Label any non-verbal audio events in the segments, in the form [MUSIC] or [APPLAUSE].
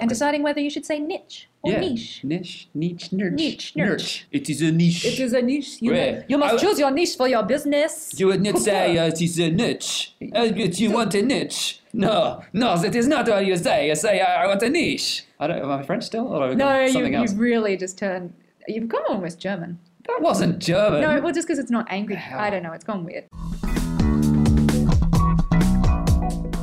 And deciding whether you should say niche or yeah. niche. Niche, niche, niche, Niche, niche. It is a niche. It is a niche. You, Yeah. you must I- choose your niche for your business. You would not say uh, [LAUGHS] it is a niche. Uh, you want a niche. No, no, that is not what you say. You say, I, I want a niche. I don't, am I French still? Or no, you, something else? you've really just turned. You've gone almost German. That wasn't German. No, well, just because it's not angry. I don't know. It's gone weird.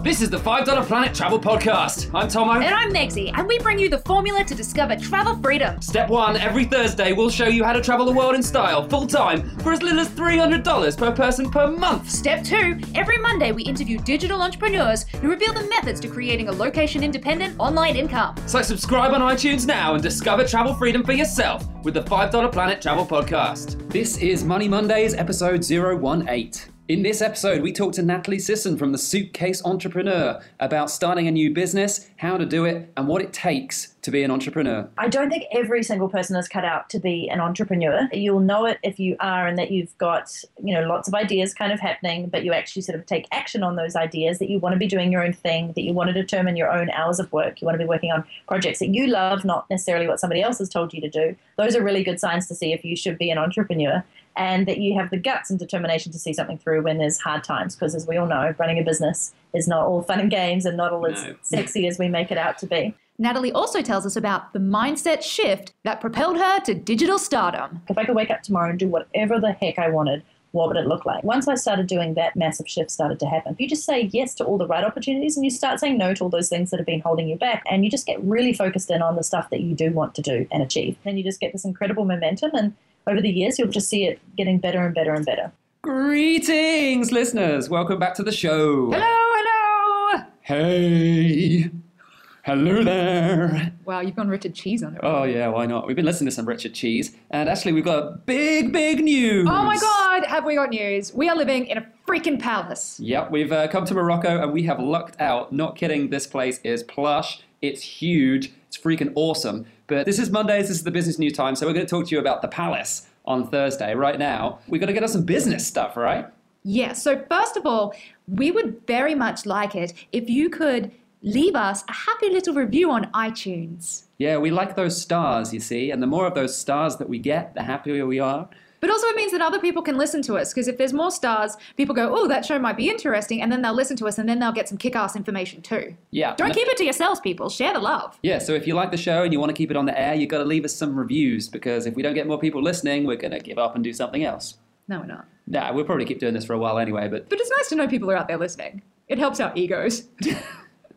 This is the $5 Planet Travel Podcast. I'm Tomo. And I'm Nexie, and we bring you the formula to discover travel freedom. Step one every Thursday, we'll show you how to travel the world in style, full time, for as little as $300 per person per month. Step two every Monday, we interview digital entrepreneurs who reveal the methods to creating a location independent online income. So subscribe on iTunes now and discover travel freedom for yourself with the $5 Planet Travel Podcast. This is Money Mondays, episode 018. In this episode, we talk to Natalie Sisson from the Suitcase Entrepreneur about starting a new business, how to do it, and what it takes to be an entrepreneur. I don't think every single person is cut out to be an entrepreneur. You'll know it if you are and that you've got, you know, lots of ideas kind of happening, but you actually sort of take action on those ideas that you want to be doing your own thing, that you want to determine your own hours of work. You want to be working on projects that you love, not necessarily what somebody else has told you to do. Those are really good signs to see if you should be an entrepreneur and that you have the guts and determination to see something through when there's hard times because as we all know, running a business is not all fun and games and not all as sexy as we make it out to be. Natalie also tells us about the mindset shift that propelled her to digital stardom. if I could wake up tomorrow and do whatever the heck I wanted, what would it look like? Once I started doing that, massive shift started to happen. If you just say yes to all the right opportunities and you start saying no to all those things that have been holding you back, and you just get really focused in on the stuff that you do want to do and achieve, then you just get this incredible momentum. And over the years, you'll just see it getting better and better and better. Greetings, listeners! Welcome back to the show. Hello, hello. Hey! Hello there! Wow, you've gone Richard Cheese on it. Oh, yeah, why not? We've been listening to some Richard Cheese, and actually, we've got big, big news! Oh my god, have we got news? We are living in a freaking palace. Yep, we've uh, come to Morocco and we have lucked out. Not kidding, this place is plush, it's huge, it's freaking awesome. But this is Mondays, this is the business news time, so we're going to talk to you about the palace on Thursday. Right now, we've got to get us some business stuff, right? Yeah, so first of all, we would very much like it if you could leave us a happy little review on iTunes. Yeah, we like those stars, you see, and the more of those stars that we get, the happier we are. But also, it means that other people can listen to us because if there's more stars, people go, oh, that show might be interesting, and then they'll listen to us and then they'll get some kick ass information too. Yeah. Don't keep it to yourselves, people. Share the love. Yeah, so if you like the show and you want to keep it on the air, you've got to leave us some reviews because if we don't get more people listening, we're going to give up and do something else. No, we're not. Nah, we'll probably keep doing this for a while anyway, but But it's nice to know people are out there listening. It helps our egos.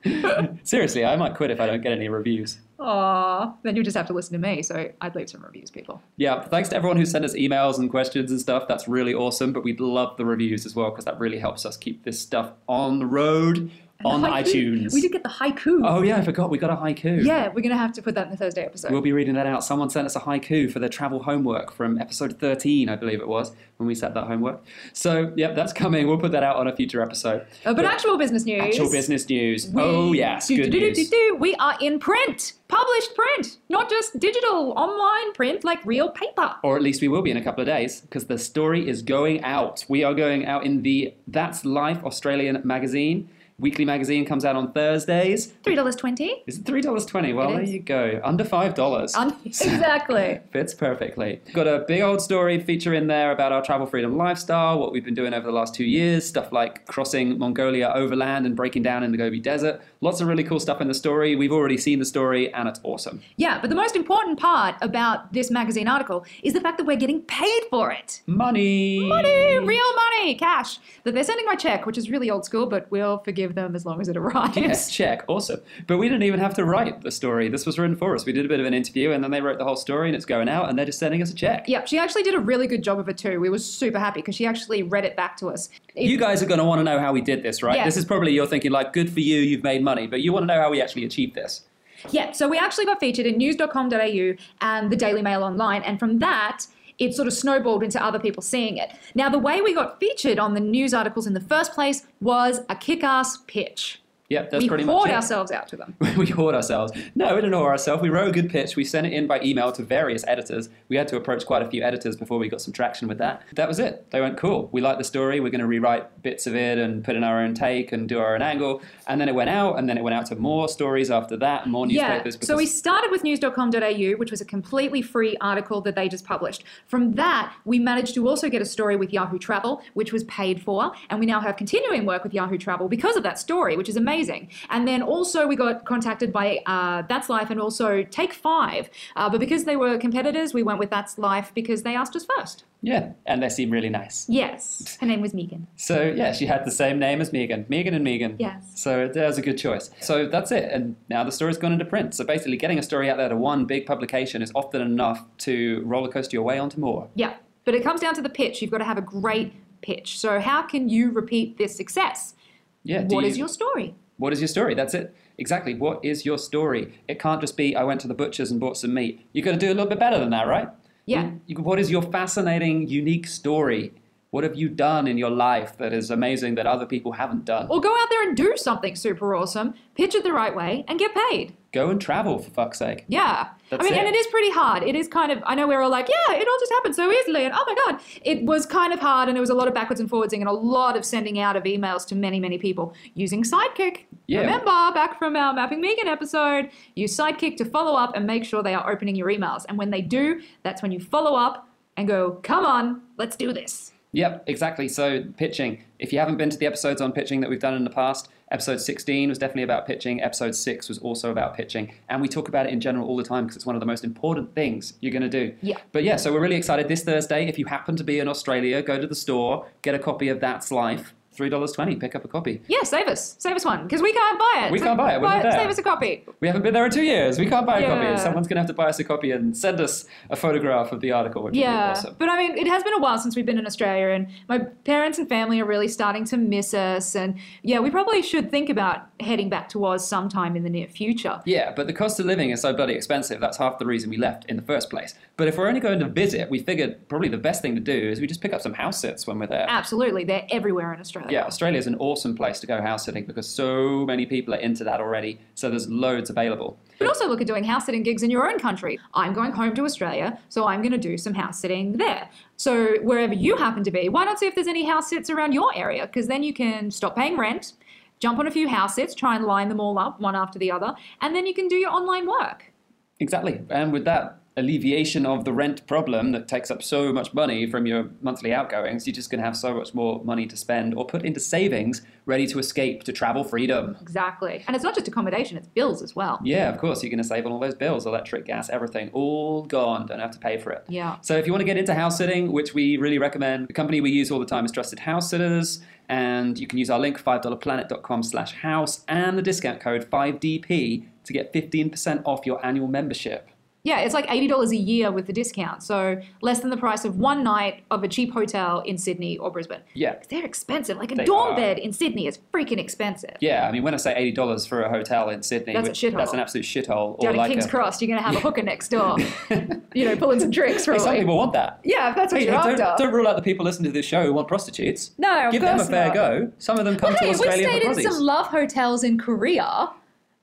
[LAUGHS] seriously, I might quit if I don't get any reviews. Aww. Then you just have to listen to me, so I'd leave some reviews, people. Yeah, thanks to everyone who sent us emails and questions and stuff. That's really awesome. But we'd love the reviews as well because that really helps us keep this stuff on the road on iTunes. We did get the haiku. Oh yeah, I forgot. We got a haiku. Yeah, we're going to have to put that in the Thursday episode. We'll be reading that out. Someone sent us a haiku for their travel homework from episode 13, I believe it was, when we set that homework. So, yep, that's coming. We'll put that out on a future episode. Uh, but actual business news. Actual business news. We- oh, yes, do, good do, do, news. We are in print, published print, not just digital, online print like real paper. Or at least we will be in a couple of days because the story is going out. We are going out in the That's Life Australian magazine. Weekly magazine comes out on Thursdays. Three dollars twenty. Is it three dollars twenty? Well, there you go. Under five dollars. [LAUGHS] exactly. Fits perfectly. Got a big old story feature in there about our travel freedom lifestyle, what we've been doing over the last two years, stuff like crossing Mongolia overland and breaking down in the Gobi Desert. Lots of really cool stuff in the story. We've already seen the story and it's awesome. Yeah, but the most important part about this magazine article is the fact that we're getting paid for it. Money! Money, real money, cash. That they're sending my check, which is really old school, but we'll forgive them as long as it arrives. Yes, check. Awesome. But we didn't even have to write the story. This was written for us. We did a bit of an interview and then they wrote the whole story and it's going out and they're just sending us a check. Yep, she actually did a really good job of it too. We were super happy because she actually read it back to us. It- You guys are going to want to know how we did this, right? Yeah. This is probably you're thinking, like, good for you, you've made money, but you want to know how we actually achieved this. Yeah, so we actually got featured in news.com.au and the Daily Mail Online, and from that, it sort of snowballed into other people seeing it. Now, the way we got featured on the news articles in the first place was a kick ass pitch. Yep, that's we pretty much it. We whored ourselves out to them. [LAUGHS] we whored ourselves. No, we didn't whored ourselves. We wrote a good pitch. We sent it in by email to various editors. We had to approach quite a few editors before we got some traction with that. That was it. They went, cool. We like the story. We're going to rewrite bits of it and put in our own take and do our own angle. And then it went out, and then it went out to more stories after that, more newspapers. Yeah. So we started with news.com.au, which was a completely free article that they just published. From that, we managed to also get a story with Yahoo Travel, which was paid for, and we now have continuing work with Yahoo Travel because of that story, which is amazing. And then also we got contacted by uh, That's Life and also Take Five, uh, but because they were competitors, we went with That's Life because they asked us first. yeah, and they seem really nice. Yes, her name was Megan. So yeah, she had the same name as Megan, Megan and Megan. Yes. So that was a good choice. So that's it, and now the story's gone into print. So basically, getting a story out there to one big publication is often enough to roller coaster your way onto more. Yeah, but it comes down to the pitch. You've got to have a great pitch. So how can you repeat this success? Yeah. What is you- your story? What is your story? That's it. Exactly. What is your story? It can't just be I went to the butcher's and bought some meat. You've got to do a little bit better than that, right? Yeah. You- you- what is your fascinating, unique story? What have you done in your life that is amazing that other people haven't done? Or go out there and do something super awesome, pitch it the right way, and get paid. Go and travel, for fuck's sake. Yeah. That's I mean, it. and it is pretty hard. It is kind of, I know we're all like, yeah, it all just happened so easily. And oh my God, it was kind of hard. And there was a lot of backwards and forwardsing and a lot of sending out of emails to many, many people using Sidekick. Yeah. Remember back from our Mapping Megan episode, use Sidekick to follow up and make sure they are opening your emails. And when they do, that's when you follow up and go, come on, let's do this. Yep, exactly. So pitching. If you haven't been to the episodes on pitching that we've done in the past, episode 16 was definitely about pitching. Episode 6 was also about pitching. And we talk about it in general all the time because it's one of the most important things you're going to do. Yeah. But yeah, so we're really excited this Thursday. If you happen to be in Australia, go to the store, get a copy of That's Life. $3.20, pick up a copy. Yeah, save us. Save us one because we can't buy it. We can't buy it, we're not there. Save us a copy. We haven't been there in two years. We can't buy a Yeah. copy. Someone's going to have to buy us a copy and send us a photograph of the article, which would be Yeah, awesome. but I mean, it has been a while since we've been in Australia, and my parents and family are really starting to miss us. And yeah, we probably should think about heading back to Oz sometime in the near future. Yeah, but the cost of living is so bloody expensive. That's half the reason we left in the first place. But if we're only going to visit, we figured probably the best thing to do is we just pick up some house sits when we're there. Absolutely, they're everywhere in Australia. Yeah, Australia is an awesome place to go house sitting because so many people are into that already. So there's loads available. You But also look at doing house sitting gigs in your own country. I'm going home to Australia, so I'm going to do some house sitting there. So wherever you happen to be, why not see if there's any house sits around your area? Because then you can stop paying rent, jump on a few house sits, try and line them all up one after the other, and then you can do your online work. Exactly. And with that alleviation of the rent problem that takes up so much money from your monthly outgoings, you're just going to have so much more money to spend or put into savings ready to escape to travel freedom. Exactly. And it's not just accommodation, it's bills as well. Yeah, of course, you're going to save on all those bills, electric, gas, everything, all gone. Don't have to pay for it. Yeah. So if you want to get into house sitting, which we really recommend, the company we use all the time is Trusted House Sitters, and you can use our link $5planet.com slash house and the discount code 5DP to get 15% off your annual membership. Yeah, it's like $80 a year with the discount. So less than the price of one night of a cheap hotel in Sydney or Brisbane. Yeah. They're expensive. Like a They dorm are. bed in Sydney is freaking expensive. Yeah, I mean, when I say $80 for a hotel in Sydney, That's a which- shithole. that's an absolute shithole. Down Or like King's a, Cross, you're going to have a hooker next door, [LAUGHS] you know, pulling some tricks Hey, some people want that. Yeah, if that's what Hey, you're don't, don't rule out the people listening to this show who want prostitutes. No, of Give them a fair not. go. Some of them come But to hey, we Australia stayed for in some love hotels in Korea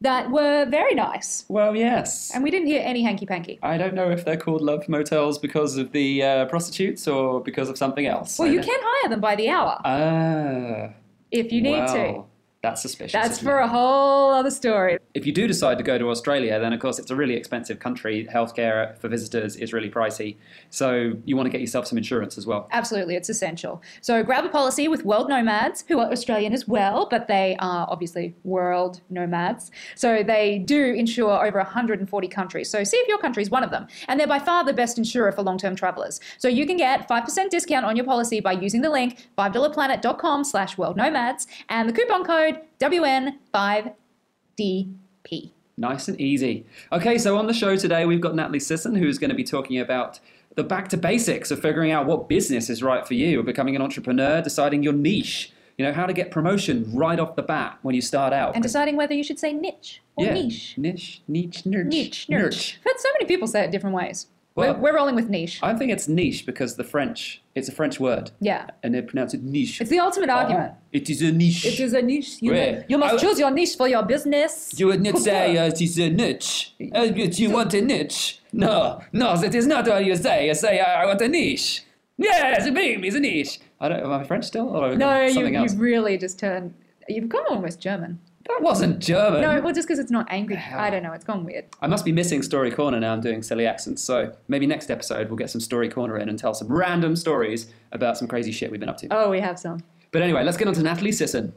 that were very nice. Well, yes. And we didn't hear any hanky panky. I don't know if they're called love motels because of the uh, prostitutes or because of something else. Well, you can hire them by the hour Ah. if you need to. That's suspicious. That's for it? a whole other story. If you do decide to go to Australia, then of course it's a really expensive country. Healthcare for visitors is really pricey. So you want to get yourself some insurance as well. Absolutely, it's essential. So grab a policy with World Nomads, who are Australian as well, but they are obviously world nomads. So they do insure over 140 countries. So see if your country is one of them. And they're by far the best insurer for long-term travelers. So you can get 5% discount on your policy by using the link $5planet.com slash world nomads and the coupon code WN5DP. Nice and easy. Okay, so on the show today, we've got Natalie Sisson, who's going to be talking about the back to basics of figuring out what business is right for you, becoming an entrepreneur, deciding your niche, you know, how to get promotion right off the bat when you start out. And deciding whether you should say niche or yeah. niche. Niche, niche, niche, Niche, niche. But so many people say it different ways. We're, we're rolling with niche. I think it's niche because the French, it's a French word. Yeah. And they pronounce it niche. It's the ultimate argument. Oh, it is a niche. It is a niche. You, Ouais. you must I- choose your niche for your business. You would not say uh, [LAUGHS] it is a niche. Uh, you want a niche. No, no, that is not what you say. You say, I want a niche. Yes, baby, it's a niche. I don't, am I French still? Or no, you, you've really just turned. You've gone almost German. That wasn't German. No, well, just because it's not angry. hell? I don't know. It's gone weird. I must be missing Story Corner now. I'm doing silly accents. So maybe next episode we'll get some Story Corner in and tell some random stories about some crazy shit we've been up to. Oh, we have some. But anyway, let's get on to Natalie Sisson.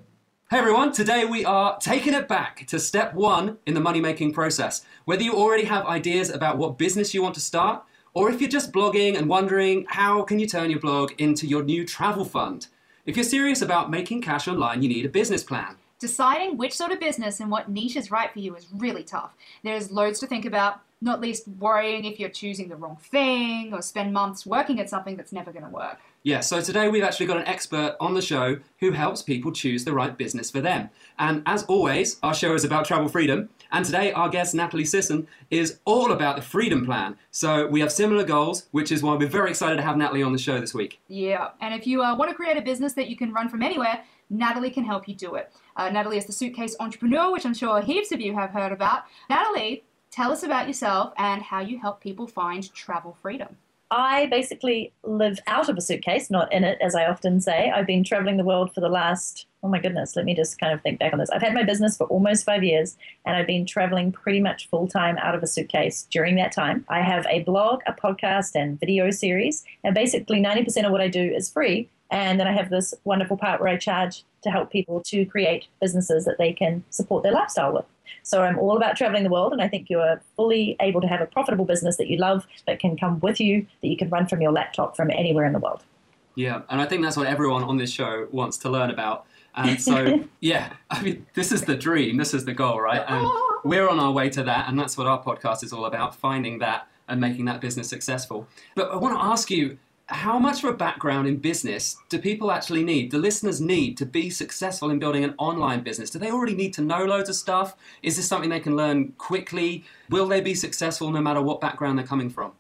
Hey everyone, today we are taking it back to step one in the money making process. Whether you already have ideas about what business you want to start, or if you're just blogging and wondering how can you turn your blog into your new travel fund. If you're serious about making cash online, you need a business plan. Deciding which sort of business and what niche is right for you is really tough. There's loads to think about, not least worrying if you're choosing the wrong thing or spend months working at something that's never going to work. Yeah, so today we've actually got an expert on the show who helps people choose the right business for them. And as always, our show is about travel freedom. And today, our guest, Natalie Sisson, is all about the Freedom Plan. So we have similar goals, which is why we're very excited to have Natalie on the show this week. Yeah, and if you uh, want to create a business that you can run from anywhere, Natalie can help you do it. Uh, Natalie is the suitcase entrepreneur, which I'm sure heaps of you have heard about. Natalie, tell us about yourself and how you help people find travel freedom. I basically live out of a suitcase, not in it, as I often say. I've been traveling the world for the last, oh my goodness, let me just kind of think back on this. I've had my business for almost five years, and I've been traveling pretty much full time out of a suitcase during that time. I have a blog, a podcast, and video series, and basically 90% of what I do is free. And then I have this wonderful part where I charge to help people to create businesses that they can support their lifestyle with. So I'm all about traveling the world, and I think you're fully able to have a profitable business that you love that can come with you, that you can run from your laptop from anywhere in the world. Yeah, and I think that's what everyone on this show wants to learn about. And so, [LAUGHS] yeah, I mean, this is the dream, this is the goal, right? Um, and [LAUGHS] we're on our way to that, and that's what our podcast is all about finding that and making that business successful. But I want to ask you how much of a background in business do people actually need? Do listeners need to be successful in building an online business? Do they already need to know loads of stuff? Is this something they can learn quickly? Will they be successful no matter what background they're coming from?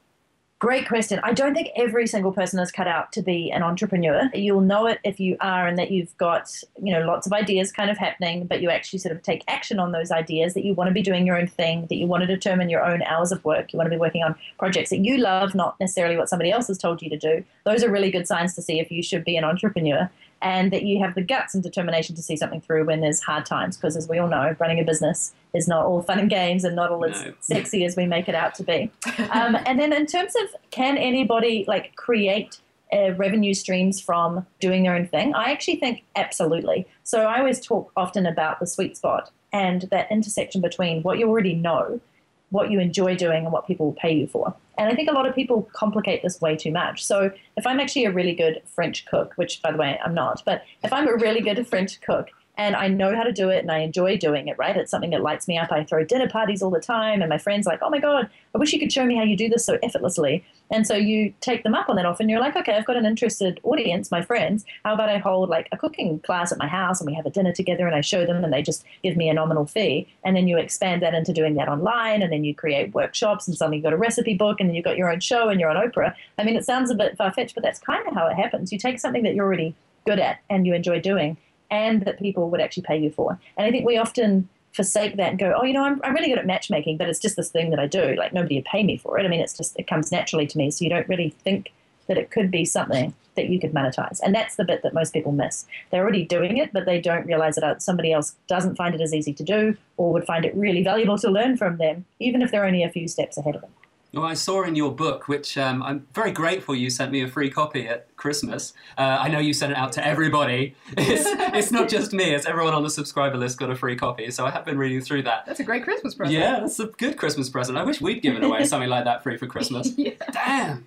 Great question. I don't think every single person is cut out to be an entrepreneur. You'll know it if you are and that you've got, you know, lots of ideas kind of happening, but you actually sort of take action on those ideas that you want to be doing your own thing, that you want to determine your own hours of work. You want to be working on projects that you love, not necessarily what somebody else has told you to do. Those are really good signs to see if you should be an entrepreneur and that you have the guts and determination to see something through when there's hard times. Because as we all know, running a business is not all fun and games and not all as sexy as we make it out to be. [LAUGHS] Um, and then in terms of can anybody like create uh, revenue streams from doing their own thing? I actually think absolutely. So I always talk often about the sweet spot and that intersection between what you already know, what you enjoy doing, and what people will pay you for. And I think a lot of people complicate this way too much. So if I'm actually a really good French cook, which by the way I'm not, but if I'm a really good French cook and I know how to do it and I enjoy doing it, right? It's something that lights me up. I throw dinner parties all the time, and my friends like, oh my god, I wish you could show me how you do this so effortlessly. And so you take them up on that offer, and you're like, okay, I've got an interested audience, my friends. How about I hold like a cooking class at my house, and we have a dinner together, and I show them, and they just give me a nominal fee. And then you expand that into doing that online, and then you create workshops, and suddenly you've got a recipe book, and then you've got your own show, and you're on Oprah. I mean, it sounds a bit far fetched, but that's kind of how it happens. You take something that you're already good at and you enjoy doing, and that people would actually pay you for. And I think we often forsake that and go, oh, you know, I'm, I'm really good at matchmaking, but it's just this thing that I do. Like nobody would pay me for it. I mean, it's just, it comes naturally to me. So you don't really think that it could be something that you could monetize. And that's the bit that most people miss. They're already doing it, but they don't realize that somebody else doesn't find it as easy to do or would find it really valuable to learn from them, even if they're only a few steps ahead of them. Well, I saw in your book, which um, I'm very grateful you sent me a free copy at Christmas. Uh, I know you sent it out to everybody. [LAUGHS] It's, it's not just me, it's everyone on the subscriber list got a free copy. So I have been reading through that. That's a great Christmas present. Yeah, that's a good Christmas present. I wish we'd given away [LAUGHS] something like that free for Christmas. [LAUGHS] Yeah. Damn.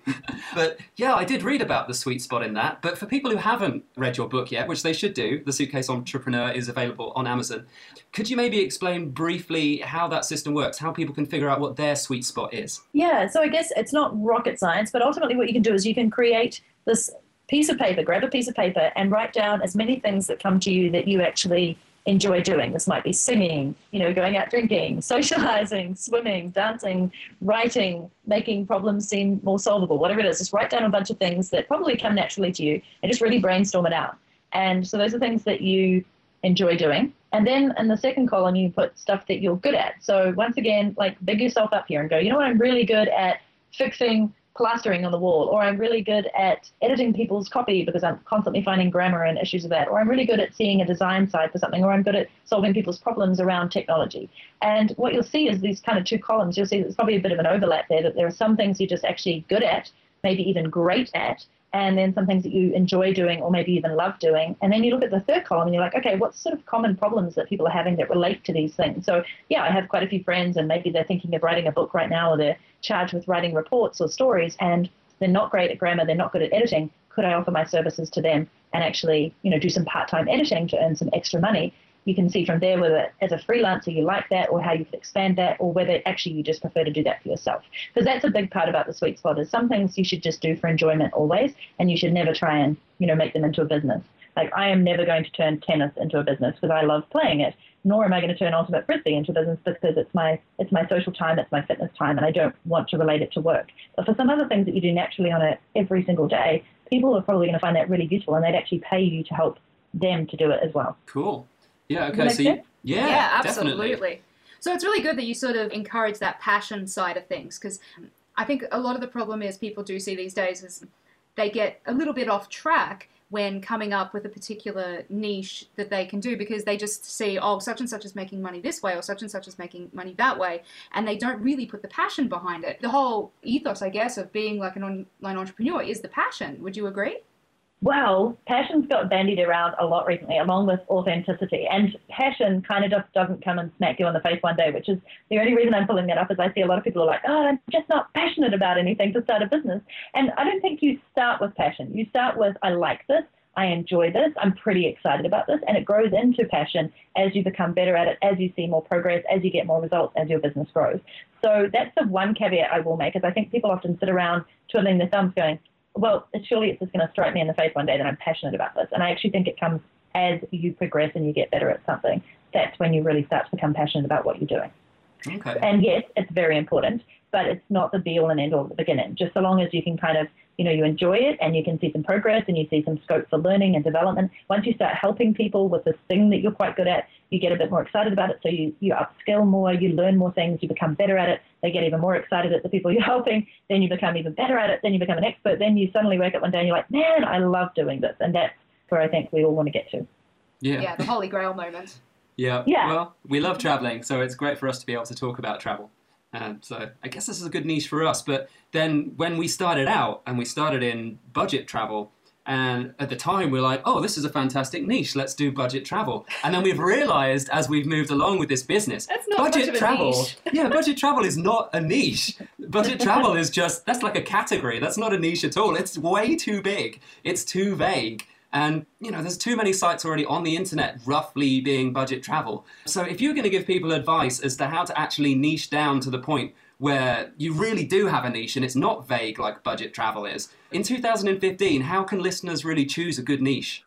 But yeah, I did read about the sweet spot in that. But for people who haven't read your book yet, which they should do, The Suitcase Entrepreneur is available on Amazon. Could you maybe explain briefly how that system works, how people can figure out what their sweet spot is? Yeah, so I guess it's not rocket science, but ultimately what you can do is you can create this piece of paper, grab a piece of paper and write down as many things that come to you that you actually enjoy doing. This might be singing, you know, going out drinking, [LAUGHS] socializing, swimming, dancing, writing, making problems seem more solvable, whatever it is. Just write down a bunch of things that probably come naturally to you and just really brainstorm it out. And so those are things that you enjoy doing. And then in the second column, you put stuff that you're good at. So once again, like big yourself up here and go, you know what, I'm really good at fixing plastering on the wall, or I'm really good at editing people's copy because I'm constantly finding grammar and issues with that, or I'm really good at seeing a design side for something, or I'm good at solving people's problems around technology. And what you'll see is these kind of two columns, you'll see there's probably a bit of an overlap there, that there are some things you're just actually good at, maybe even great at, and then some things that you enjoy doing or maybe even love doing. And then you look at the third column and you're like, okay, what sort of common problems that people are having that relate to these things? So, yeah, I have quite a few friends, and maybe they're thinking of writing a book right now, or they're charged with writing reports or stories, and they're not great at grammar, they're not good at editing. Could I offer my services to them and actually, you know, do some part-time editing to earn some extra money? You can see from there whether, as a freelancer, you like that, or how you could expand that, or whether actually you just prefer to do that for yourself. Because that's a big part about the sweet spot. Is some things you should just do for enjoyment always, and you should never try and, you know, make them into a business. Like I am never going to turn tennis into a business because I love playing it. Nor am I going to turn ultimate frisbee into a business because it's my it's my social time, it's my fitness time, and I don't want to relate it to work. But for some other things that you do naturally on it every single day, people are probably going to find that really useful, and they'd actually pay you to help them to do it as well. Cool. Yeah. Okay. So you, sense? yeah, yeah, definitely. absolutely. So it's really good that you sort of encourage that passion side of things because I think a lot of the problem is people do see these days is they get a little bit off track when coming up with a particular niche that they can do because they just see oh such and such is making money this way or such and such is making money that way and they don't really put the passion behind it the whole ethos i guess of being like an online entrepreneur is the passion would you agree Well, passion's got bandied around a lot recently, along with authenticity. And passion kind of just doesn't come and smack you on the face one day, which is the only reason I'm pulling that up is I see a lot of people are like, oh, I'm just not passionate about anything to start a business. And I don't think you start with passion. You start with, I like this. I enjoy this. I'm pretty excited about this. And it grows into passion as you become better at it, as you see more progress, as you get more results, as your business grows. So that's the one caveat I will make is I think people often sit around twiddling their thumbs going, well, surely it's just going to strike me in the face one day that I'm passionate about this. And I actually think it comes as you progress and you get better at something. That's when you really start to become passionate about what you're doing. Okay. And yes, it's very important, but it's not the be all and end all at the beginning. Just so long as you can kind of, you know, you enjoy it and you can see some progress and you see some scope for learning and development. Once you start helping people with this thing that you're quite good at, you get a bit more excited about it. So you, you upskill more, you learn more things, you become better at it. They get even more excited at the people [LAUGHS] you're helping. Then you become even better at it. Then you become an expert. Then you suddenly wake up one day and you're like, man, I love doing this. And that's where I think we all want to get to. Yeah. yeah the holy grail moment Yeah. Yeah. Well, we love traveling, so it's great for us to be able to talk about travel. Um, so I guess this is a good niche for us. But then when we started out and we started in budget travel, and at the time we are like, oh, this is a fantastic niche. Let's do budget travel. And then we've realized as we've moved along with this business, budget much of a travel. [LAUGHS] yeah, budget travel is not a niche. Budget [LAUGHS] travel is just that's like a category. That's not a niche at all. It's way too big. It's too vague. And you know, there's too many sites already on the internet roughly being budget travel. So if you're going to give people advice as to how to actually niche down to the point where you really do have a niche and it's not vague like budget travel is, in 2015, how can listeners really choose a good niche?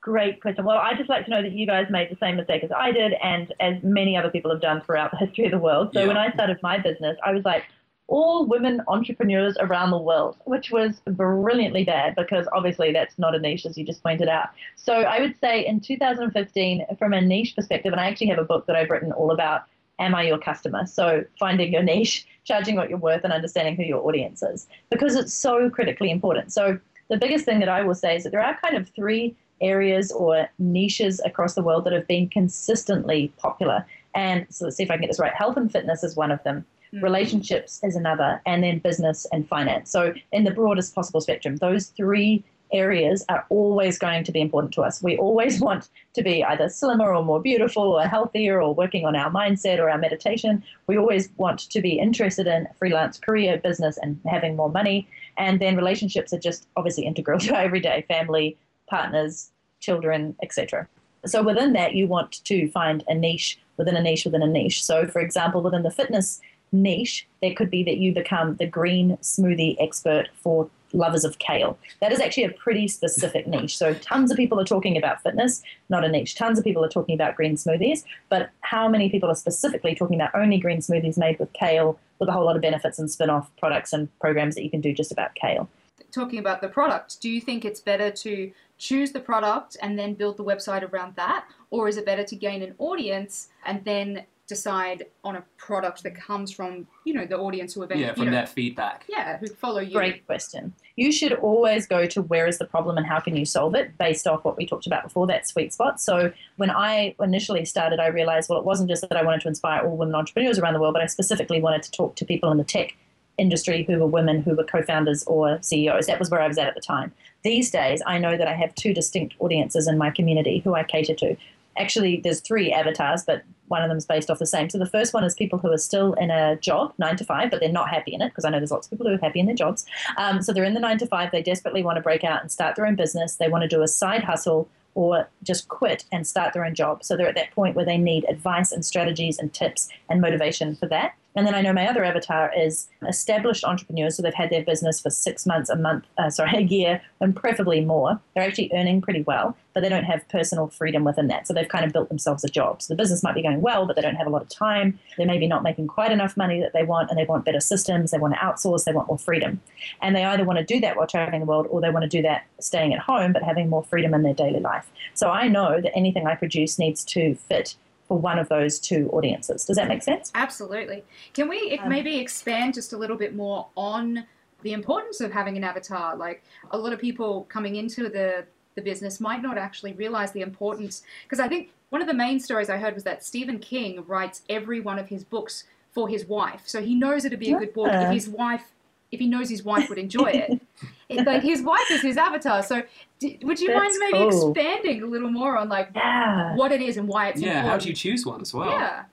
Great question. Well, I'd just like to know that you guys made the same mistake as I did, and as many other people have done throughout the history of the world. So Yeah. when I started my business, I was like, all women entrepreneurs around the world, which was brilliantly bad because obviously that's not a niche, as you just pointed out. So I would say in 2015, from a niche perspective, and I actually have a book that I've written all about Am I Your Customer? So finding your niche, [LAUGHS] charging what you're worth, and understanding who your audience is because it's so critically important. So the biggest thing that I will say is that there are kind of three areas or niches across the world that have been consistently popular. And so let's see if I can get this right. Health and fitness is one of them. Mm. Relationships is another, and then business and finance. So, in the broadest possible spectrum, those three areas are always going to be important to us. We always [LAUGHS] want to be either slimmer or more beautiful or healthier or working on our mindset or our meditation. We always want to be interested in freelance career, business, and having more money. And then relationships are just obviously integral [LAUGHS] to our everyday family, partners, children, etc. So within that, you want to find a niche within a niche within a niche. So, for example, within the fitness niche, there could be that you become the green smoothie expert for lovers of kale. That is actually a pretty specific [LAUGHS] niche. So tons of people are talking about fitness, not a niche. Tons of people are talking about green smoothies, but how many people are specifically talking about only green smoothies made with kale with a whole lot of benefits and spin-off products and programs that you can do just about kale? Talking about the product, do you think it's better to choose the product and then build the website around that? Or is it better to gain an audience and then decide on a product that comes from, you know, the audience who eventually, Yeah, from you know, that feedback. yeah, who follow you? Great question. You should always go to where is the problem and how can you solve it based off what we talked about before, that sweet spot. So when I initially started, I realized, well, it wasn't just that I wanted to inspire all women entrepreneurs around the world, but I specifically wanted to talk to people in the tech industry who were women who were co-founders or CEOs. That was where I was at at the time. These days, I know that I have two distinct audiences in my community who I cater to. Actually, there's three avatars, but one of them is based off the same. So the first one is people who are still in a job, nine to five, but they're not happy in it because I know there's lots of people who are happy in their jobs. Um, so they're in the nine to five. They desperately want to break out and start their own business. They want to do a side hustle or just quit and start their own job. So they're at that point where they need advice and strategies and tips and motivation for that. And then I know my other avatar is established entrepreneurs. So they've had their business for six months, a month, uh, sorry, [LAUGHS] a year, and preferably more. They're actually earning pretty well, but they don't have personal freedom within that. So they've kind of built themselves a job. So the business might be going well, but they don't have a lot of time. They're maybe not making quite enough money that they want, and they want better systems. They want to outsource. They want more freedom. And they either want to do that while traveling the world, or they want to do that staying at home, but having more freedom in their daily life. So I know that anything I produce needs to fit for one of those two audiences. Does that make sense? Absolutely. Can we Um, maybe expand just a little bit more on the importance of having an avatar? Like a lot of people coming into the the business might not actually realize the importance because I think one of the main stories I heard was that Stephen King writes every one of his books for his wife. So he knows it'd be a good book if his wife if he knows his wife would enjoy it. [LAUGHS] It- like his wife is his avatar. So d- would you mind maybe cool. expanding a little more on like Yeah. what it is and why it's Yeah, important? how do you choose one as well? Yeah.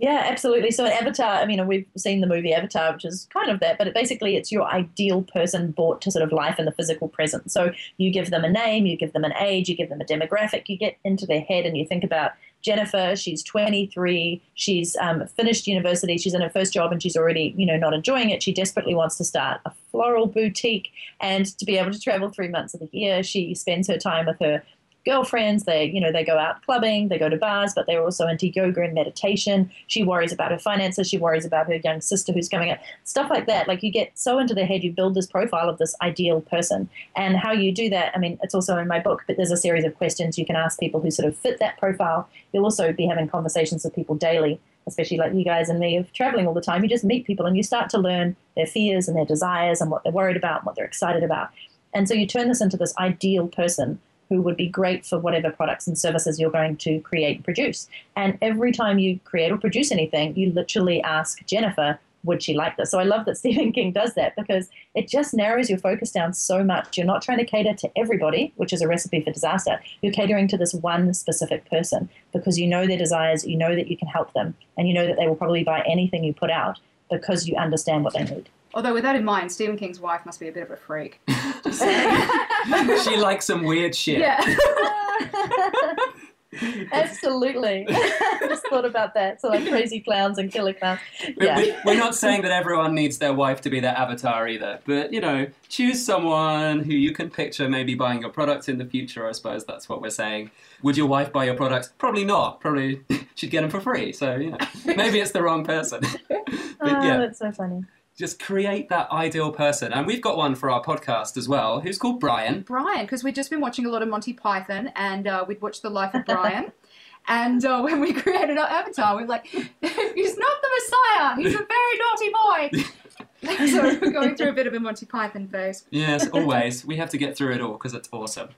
Yeah, absolutely. So an Avatar, I mean, we've seen the movie Avatar, which is kind of that, but it basically it's your ideal person brought to sort of life in the physical present. So you give them a name, you give them an age, you give them a demographic, you get into their head and you think about Jennifer, she's 23, she's um, finished university, she's in her first job and she's already, you know, not enjoying it. She desperately wants to start a floral boutique and to be able to travel three months of the year. She spends her time with her girlfriends they you know they go out clubbing they go to bars but they're also into yoga and meditation. She worries about her finances she worries about her young sister who's coming up stuff like that. Like you get so into their head you build this profile of this ideal person. And how you do that i mean it's also in my book but there's a series of questions you can ask people who sort of fit that profile. You'll also be having conversations with people daily especially like you guys and me of traveling all the time. You just meet people and you start to learn their fears and their desires and what they're worried about and what they're excited about. And so you turn this into this ideal person who would be great for whatever products and services you're going to create and produce. And every time you create or produce anything, you literally ask Jennifer, would she like this? So I love that [LAUGHS] Stephen King does that because it just narrows your focus down so much. You're not trying to cater to everybody, which is a recipe for disaster. You're catering to this one specific person because you know their desires, you know that you can help them, and you know that they will probably buy anything you put out because you understand what they need. Although with that in mind, Stephen King's wife must be a bit of a freak. [LAUGHS] [LAUGHS] she likes some weird shit. Yeah. [LAUGHS] Absolutely. Just thought about that. So like crazy clowns and killer clowns. We- Yeah. we- We're not saying that everyone needs their wife to be their avatar either, but you know, choose someone who you can picture maybe buying your product in the future. I suppose that's what we're saying. Would your wife buy your products? Probably not. Probably she'd get them for free. So you know, maybe it's the wrong person. but Oh, yeah, that's so funny. Just create that ideal person, and we've got one for our podcast as well, who's called Brian. Brian, because we've just been watching a lot of Monty Python and uh, we'd watched The Life of Brian. [LAUGHS] and uh, when we [LAUGHS] created our avatar, we were like, [LAUGHS] he's not the Messiah, he's a very naughty boy. so we're going through a bit of a Monty Python phase. Yes, always. we have to get through it all because it's awesome.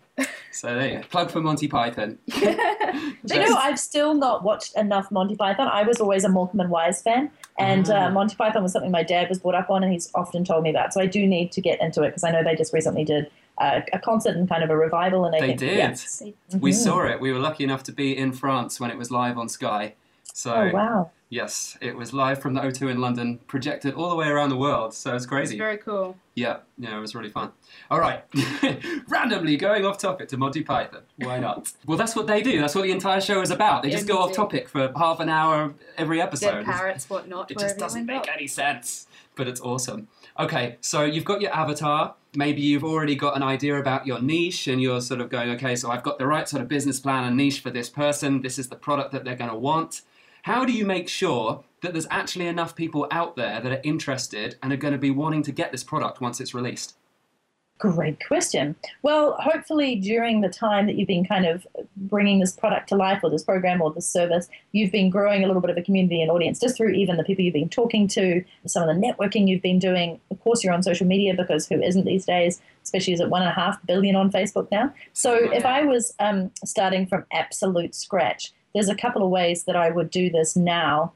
So there you go. Plug for Monty Python. Do you know, I've still not watched enough Monty Python. I was always a Morecambe and Wise fan, and uh, Monty Python was something my dad was brought up on, and he's often told me about. So I do need to get into it because I know they just recently did uh, a concert and kind of a revival, and they, They think, did. We Mhm. saw it. We were lucky enough to be in France when it was live on Sky. So Oh wow! Yes, it was live from the O2 in London, projected all the way around the world. So it's It's crazy. very cool. Yeah, yeah, it was really fun. All right, [LAUGHS] randomly going off topic to Monty Python. Why not? well, that's what they do. That's what the entire show is about. They Yeah, just go off do. topic for half an hour every episode. Dead parrots, whatnot. It just doesn't make up. any sense. but it's awesome. Okay, so you've got your avatar. Maybe you've already got an idea about your niche and you're sort of going, okay, so I've got the right sort of business plan and niche for this person. This is the product that they're going to want. How do you make sure that there's actually enough people out there that are interested and are going to be wanting to get this product once it's released? Great question. Well, hopefully, during the time that you've been kind of bringing this product to life, or this program, or this service, you've been growing a little bit of a community and audience just through even the people you've been talking to, some of the networking you've been doing. Of course, you're on social media because who isn't these days, especially is at one and a half billion on Facebook now. So, if I was um, starting from absolute scratch, there's a couple of ways that I would do this now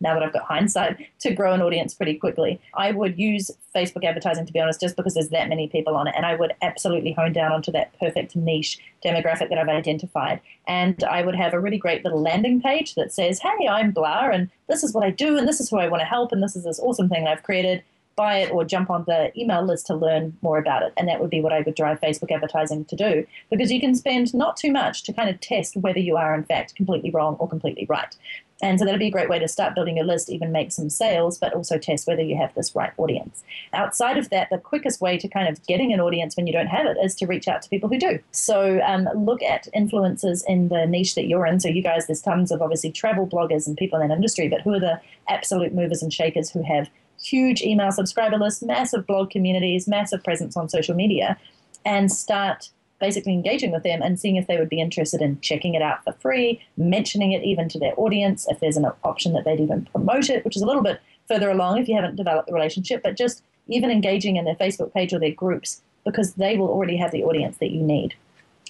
now that I've got hindsight, to grow an audience pretty quickly. I would use Facebook advertising, to be honest, just because there's that many people on it. And I would absolutely hone down onto that perfect niche demographic that I've identified. And I would have a really great little landing page that says, hey, I'm blah, and this is what I do, and this is who I want to help, and this is this awesome thing that I've created buy it or jump on the email list to learn more about it. And that would be what I would drive Facebook advertising to do because you can spend not too much to kind of test whether you are, in fact, completely wrong or completely right. And so that'd be a great way to start building your list, even make some sales, but also test whether you have this right audience. Outside of that, the quickest way to kind of getting an audience when you don't have it is to reach out to people who do. So um, look at influencers in the niche that you're in. So you guys, there's tons of obviously travel bloggers and people in that industry, but who are the absolute movers and shakers who have huge email subscriber list, massive blog communities, massive presence on social media, and start basically engaging with them and seeing if they would be interested in checking it out for free, mentioning it even to their audience, if there's an option that they'd even promote it, which is a little bit further along if you haven't developed the relationship, but just even engaging in their Facebook page or their groups because they will already have the audience that you need.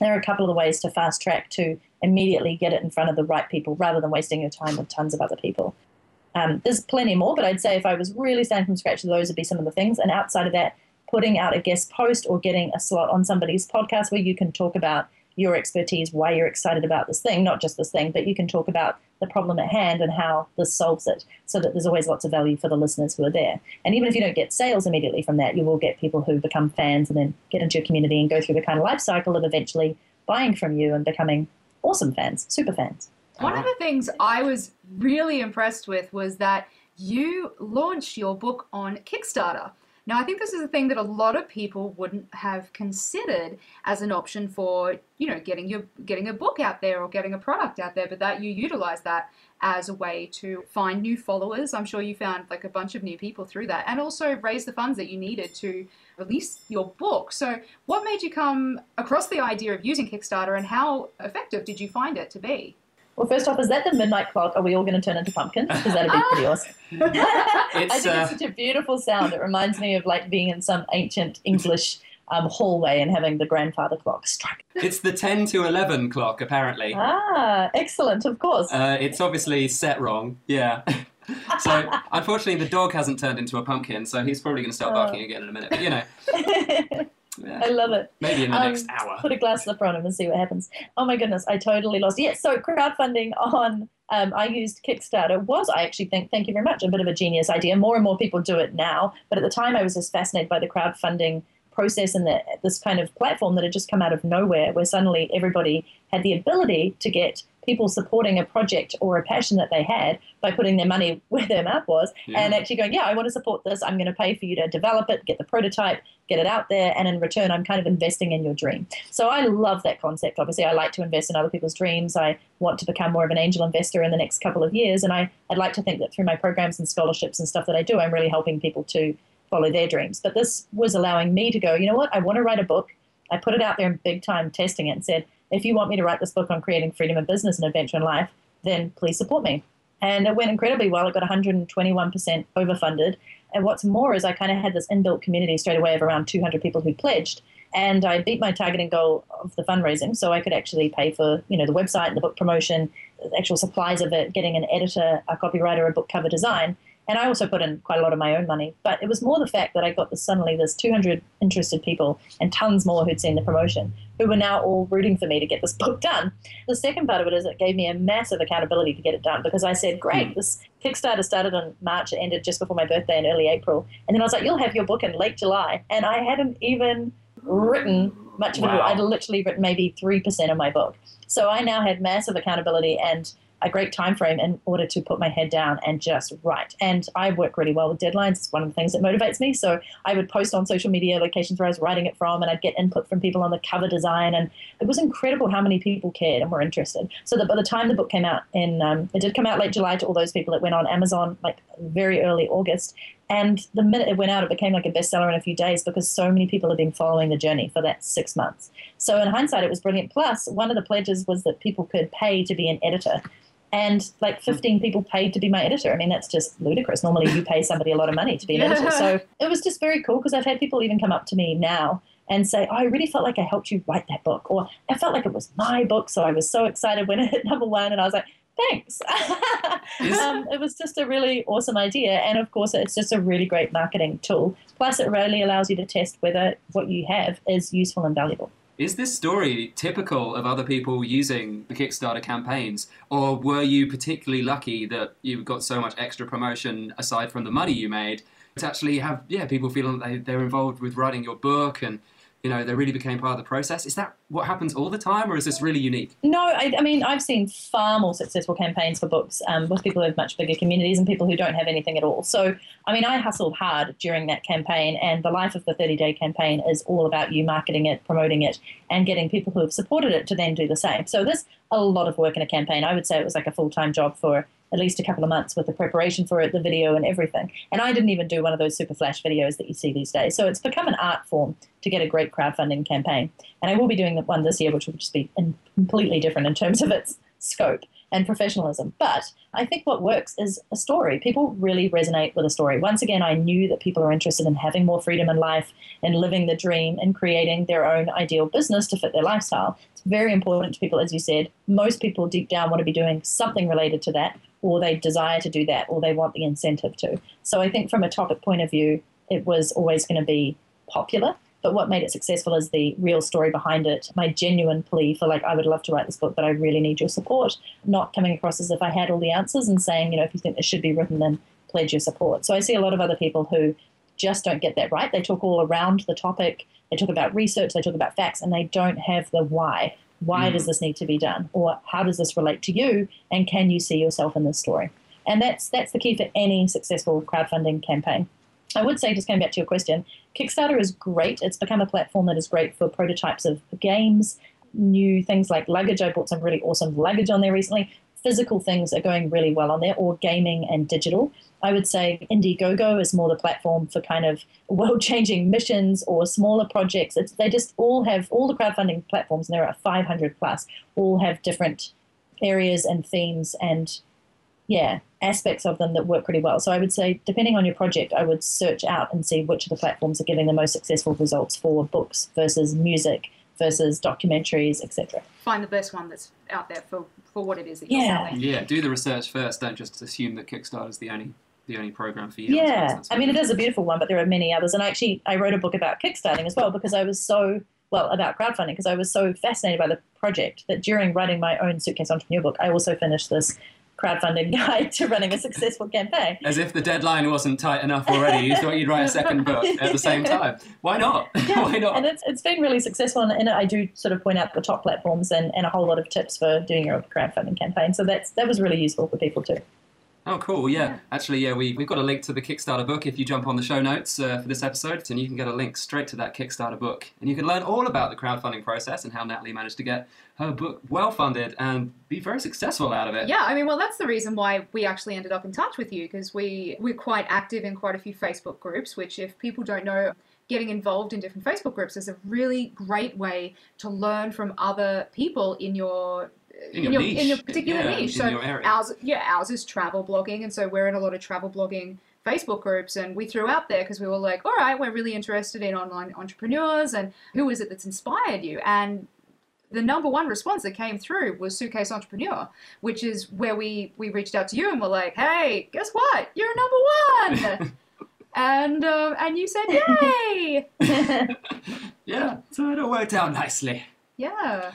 There are a couple of ways to fast track to immediately get it in front of the right people rather than wasting your time with tons of other people. Um, there's plenty more, but I'd say if I was really starting from scratch, those would be some of the things. And outside of that, putting out a guest post or getting a slot on somebody's podcast where you can talk about your expertise, why you're excited about this thing, not just this thing, but you can talk about the problem at hand and how this solves it so that there's always lots of value for the listeners who are there. And even if you don't get sales immediately from that, you will get people who become fans and then get into your community and go through the kind of life cycle of eventually buying from you and becoming awesome fans, super fans. One of uh-huh. the things I was really impressed with was that you launched your book on Kickstarter. Now, I think this is a thing that a lot of people wouldn't have considered as an option for, you know, getting your getting a book out there or getting a product out there, but that you utilize that as a way to find new followers. I'm sure you found like a bunch of new people through that and also raise the funds that you needed to release your book. So, what made you come across the idea of using Kickstarter and how effective did you find it to be? Well, first off, is that the midnight clock? Are we all going to turn into pumpkins? Because that'd be pretty awesome. I think It's, uh, such a beautiful sound. It reminds me of like being in some ancient English um, hallway and having the grandfather clock strike. It's the 10 to 11 clock, apparently. Ah, excellent, of course. Uh, it's obviously set wrong. Yeah. [LAUGHS] so, unfortunately, the dog hasn't turned into a pumpkin, so he's probably going to start barking again in a minute. But, you know, [LAUGHS] yeah, I love it. maybe in the Um, next hour. Put a glass slipper on him and see what happens. Oh my goodness, I totally lost. Yes, so crowdfunding on, um, I used Kickstarter was, I actually think, thank you very much, a bit of a genius idea. More and more people do it now, but at the time I was just fascinated by the crowdfunding process and the, this kind of platform that had just come out of nowhere where suddenly everybody had the ability to get people supporting a project or a passion that they had by putting their money [LAUGHS] where their mouth was Yeah. and actually going, yeah, I want to support this. I'm going to pay for you to develop it, get the prototype, get it out there, and in return, I'm kind of investing in your dream. So I love that concept. Obviously, I like to invest in other people's dreams. I want to become more of an angel investor in the next couple of years, and I, I'd like to think that through my programs and scholarships and stuff that I do, I'm really helping people to follow their dreams. But this was allowing me to go, you know what, I want to write a book. I put it out there in big time testing it and said, if you want me to write this book on creating freedom in business and adventure in life, then please support me. And it went incredibly well. It got 121% overfunded. And what's more is I kind of had this inbuilt community straight away of around 200 people who pledged. And I beat my targeting goal of the fundraising, so I could actually pay for you know the website the book promotion, the actual supplies of it, getting an editor, a copywriter, a book cover design. And I also put in quite a lot of my own money. But it was more the fact that I got this suddenly there's 200 interested people and tons more who'd seen the promotion who were now all rooting for me to get this [LAUGHS] book done. The second part of it is it gave me a massive accountability to get it done because I said, great, hmm. this Kickstarter started in March, it ended just before my birthday in early April. And then I was like, you'll have your book in late July. And I hadn't even written much of it. I'd literally written maybe 3% of my book. So I now had massive accountability and a great time frame in order to put my head down and just write. And I work really well with deadlines. It's one of the things that motivates me. So I would post on social media locations where I was writing it from, and I'd get input from people on the cover design. And it was incredible how many people cared and were interested. So that by the time the book came out in, um, it did come out late July to all those people. It went on Amazon like very early August. And the minute it went out, it became like a bestseller in a few days because so many people had been following the journey for that six months. So in hindsight, it was brilliant. Plus, one of the pledges was that people could pay to be an editor. And like 15 people paid to be my editor. I mean, that's just ludicrous. Normally, you pay somebody a lot of money to be an [LAUGHS] editor. So it was just very cool because I've had people even come up to me now and say, oh, I really felt like I helped you write that book. Or I felt like it was my book. So I was so excited when it hit number one. And I was like, thanks. [LAUGHS] um, it was just a really awesome idea. And of course, it's just a really great marketing tool. Plus, it really allows you to test whether what you have is useful and valuable. Is this story typical of other people using the Kickstarter campaigns, or were you particularly lucky that you got so much extra promotion aside from the money you made to actually have yeah people feeling they, they're involved with writing your book and you know, they really became part of the process. Is that what happens all the time, or is this really unique? No, I, I mean, I've seen far more successful campaigns for books um, with people who have much bigger communities and people who don't have anything at all. So, I mean, I hustled hard during that campaign, and the life of the 30 day campaign is all about you marketing it, promoting it, and getting people who have supported it to then do the same. So, there's a lot of work in a campaign. I would say it was like a full time job for at least a couple of months with the preparation for it, the video, and everything. And I didn't even do one of those super flash videos that you see these days. So it's become an art form to get a great crowdfunding campaign. And I will be doing one this year, which will just be completely different in terms of its scope and professionalism. But I think what works is a story. People really resonate with a story. Once again, I knew that people are interested in having more freedom in life and living the dream and creating their own ideal business to fit their lifestyle. It's very important to people, as you said. Most people deep down want to be doing something related to that, or they desire to do that, or they want the incentive to. So I think from a topic point of view, it was always going to be popular but what made it successful is the real story behind it. My genuine plea for, like, I would love to write this book, but I really need your support. Not coming across as if I had all the answers and saying, you know, if you think this should be written, then pledge your support. So I see a lot of other people who just don't get that right. They talk all around the topic, they talk about research, they talk about facts, and they don't have the why. Why mm. does this need to be done? Or how does this relate to you? And can you see yourself in this story? And that's that's the key for any successful crowdfunding campaign. I would say, just going back to your question, Kickstarter is great. It's become a platform that is great for prototypes of games, new things like luggage. I bought some really awesome luggage on there recently. Physical things are going really well on there, or gaming and digital. I would say Indiegogo is more the platform for kind of world changing [LAUGHS] missions or smaller projects. It's, they just all have, all the crowdfunding platforms, and there are 500 plus, all have different areas and themes and yeah, aspects of them that work pretty well. So I would say, depending on your project, I would search out and see which of the platforms are giving the most successful results for books versus music versus documentaries, etc. Find the best one that's out there for, for what it is that you're Yeah. selling. Yeah, do the research first. Don't just assume that Kickstarter is the only the only program for you. Yeah, I mean, it is a beautiful one, but there are many others. And actually, I wrote a book about Kickstarting as well because I was so well about crowdfunding because I was so fascinated by the project that during writing my own suitcase entrepreneur book, I also finished this crowdfunding guide to running a successful campaign. As if the deadline wasn't tight enough already, you thought you'd write a second book at the same [LAUGHS] time. Why not? [LAUGHS] Why not? And it's, it's been really successful, and, and I do sort of point out the top platforms and, and a whole lot of tips for doing your crowdfunding campaign. So that's that was really useful for people too. Oh, cool. Yeah. Actually, yeah, we, we've got a link to the Kickstarter book if you jump on the show notes uh, for this episode, and you can get a link straight to that Kickstarter book. And you can learn all about the crowdfunding process and how Natalie managed to get her book well funded and be very successful out of it. Yeah, I mean, well, that's the reason why we actually ended up in touch with you because we we're quite active in quite a few Facebook groups. Which, if people don't know, getting involved in different Facebook groups is a really great way to learn from other people in your In your niche. in your particular Yeah, niche. in so your area. ours, yeah, ours is travel blogging, and so we're in a lot of travel blogging Facebook groups, and we threw out there because we were like, all right, we're really interested in online entrepreneurs, and who is it that's inspired you? And the number one response that came through was Suitcase Entrepreneur, which is where we we reached out to you and we're like, hey, guess what? You're number one. [LAUGHS] and um, and you said, yay! [LAUGHS] [LAUGHS] Yeah, so it all worked out nicely. yeah.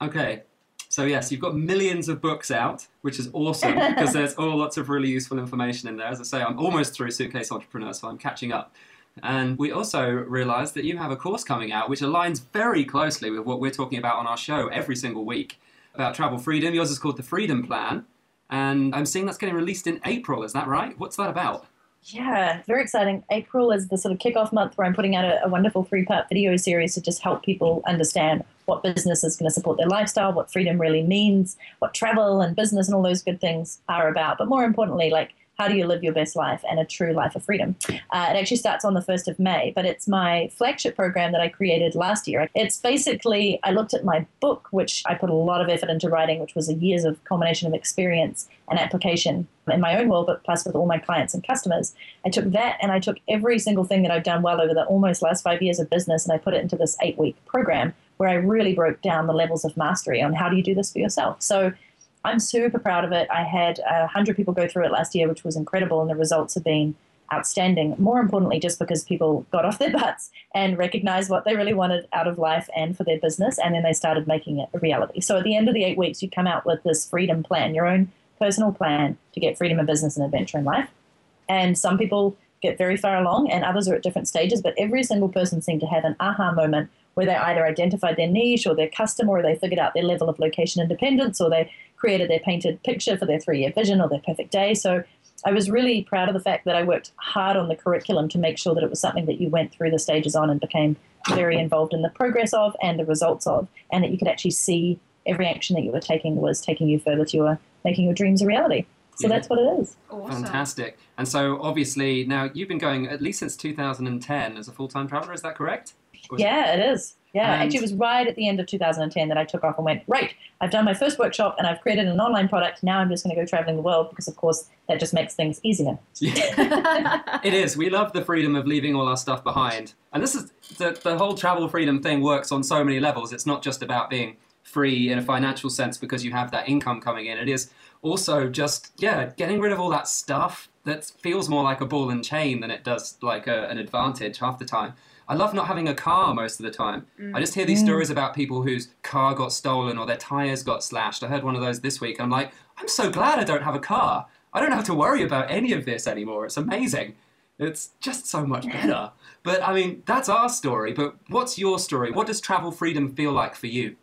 Okay, so yes, you've got millions of books out, which is awesome because there's [LAUGHS] all lots of really useful information in there. As I say, I'm almost through Suitcase Entrepreneur, so I'm catching up. And we also realised that you have a course coming out which aligns very closely with what we're talking about on our show every single week. about travel freedom. Yours is called the Freedom Plan. And I'm seeing that's getting released in April. Is that right? What's that about? Yeah, very exciting. April is the sort of kickoff month where I'm putting out a, a wonderful three part video series to just help people understand what business is going to support their lifestyle, what freedom really means, what travel and business and all those good things are about. But more importantly, like how do you live your best life and a true life of freedom? Uh, it actually starts on the 1st of May, but it's my flagship program that I created last year. It's basically, I looked at my book, which I put a lot of effort into writing, which was a years of combination of experience and application in my own world, but plus with all my clients and customers. I took that and I took every single thing that I've done well over the almost last five years of business and I put it into this eight week program where I really broke down the levels of mastery on how do you do this for yourself. So I'm super proud of it. I had uh, 100 people go through it last year, which was incredible, and the results have been outstanding. More importantly, just because people got off their butts and recognized what they really wanted out of life and for their business, and then they started making it a reality. So at the end of the eight weeks, you come out with this freedom plan, your own personal plan to get freedom of business and adventure in life. And some people get very far along, and others are at different stages, but every single person seemed to have an aha moment where they either identified their niche or their customer, or they figured out their level of location independence, or they created their painted picture for their three year vision or their perfect day. So I was really proud of the fact that I worked hard on the curriculum to make sure that it was something that you went through the stages on and became very involved in the progress of and the results of, and that you could actually see every action that you were taking was taking you further to your making your dreams a reality. So Yeah. that's what it is. Awesome. Fantastic. And so, obviously, now you've been going at least since 2010 as a full time traveler, is that correct? Yeah, it is. Yeah, And- actually, it was right at the end of 2010 that I took off and went, right, I've done my first workshop and I've created an online product. Now I'm just going to go traveling the world because, of course, that just makes things easier. [LAUGHS] Yeah. it is. We love the freedom of leaving all our stuff behind. And this is the, the whole travel freedom thing works on so many levels. It's not just about being free in a financial sense because you have that income coming in. It is also just, yeah, getting rid of all that stuff that feels more like a ball and chain than it does like a, an advantage half the time. I love not having a car most of the time. Mm. I just hear these stories mm. about people whose car got stolen or their tires got slashed. I heard one of those this week. and I'm like, I'm so glad I don't have a car. I don't have to worry about any of this anymore. It's amazing. It's just so much better. But I mean, that's our story. But what's your story? What does travel freedom feel like for you?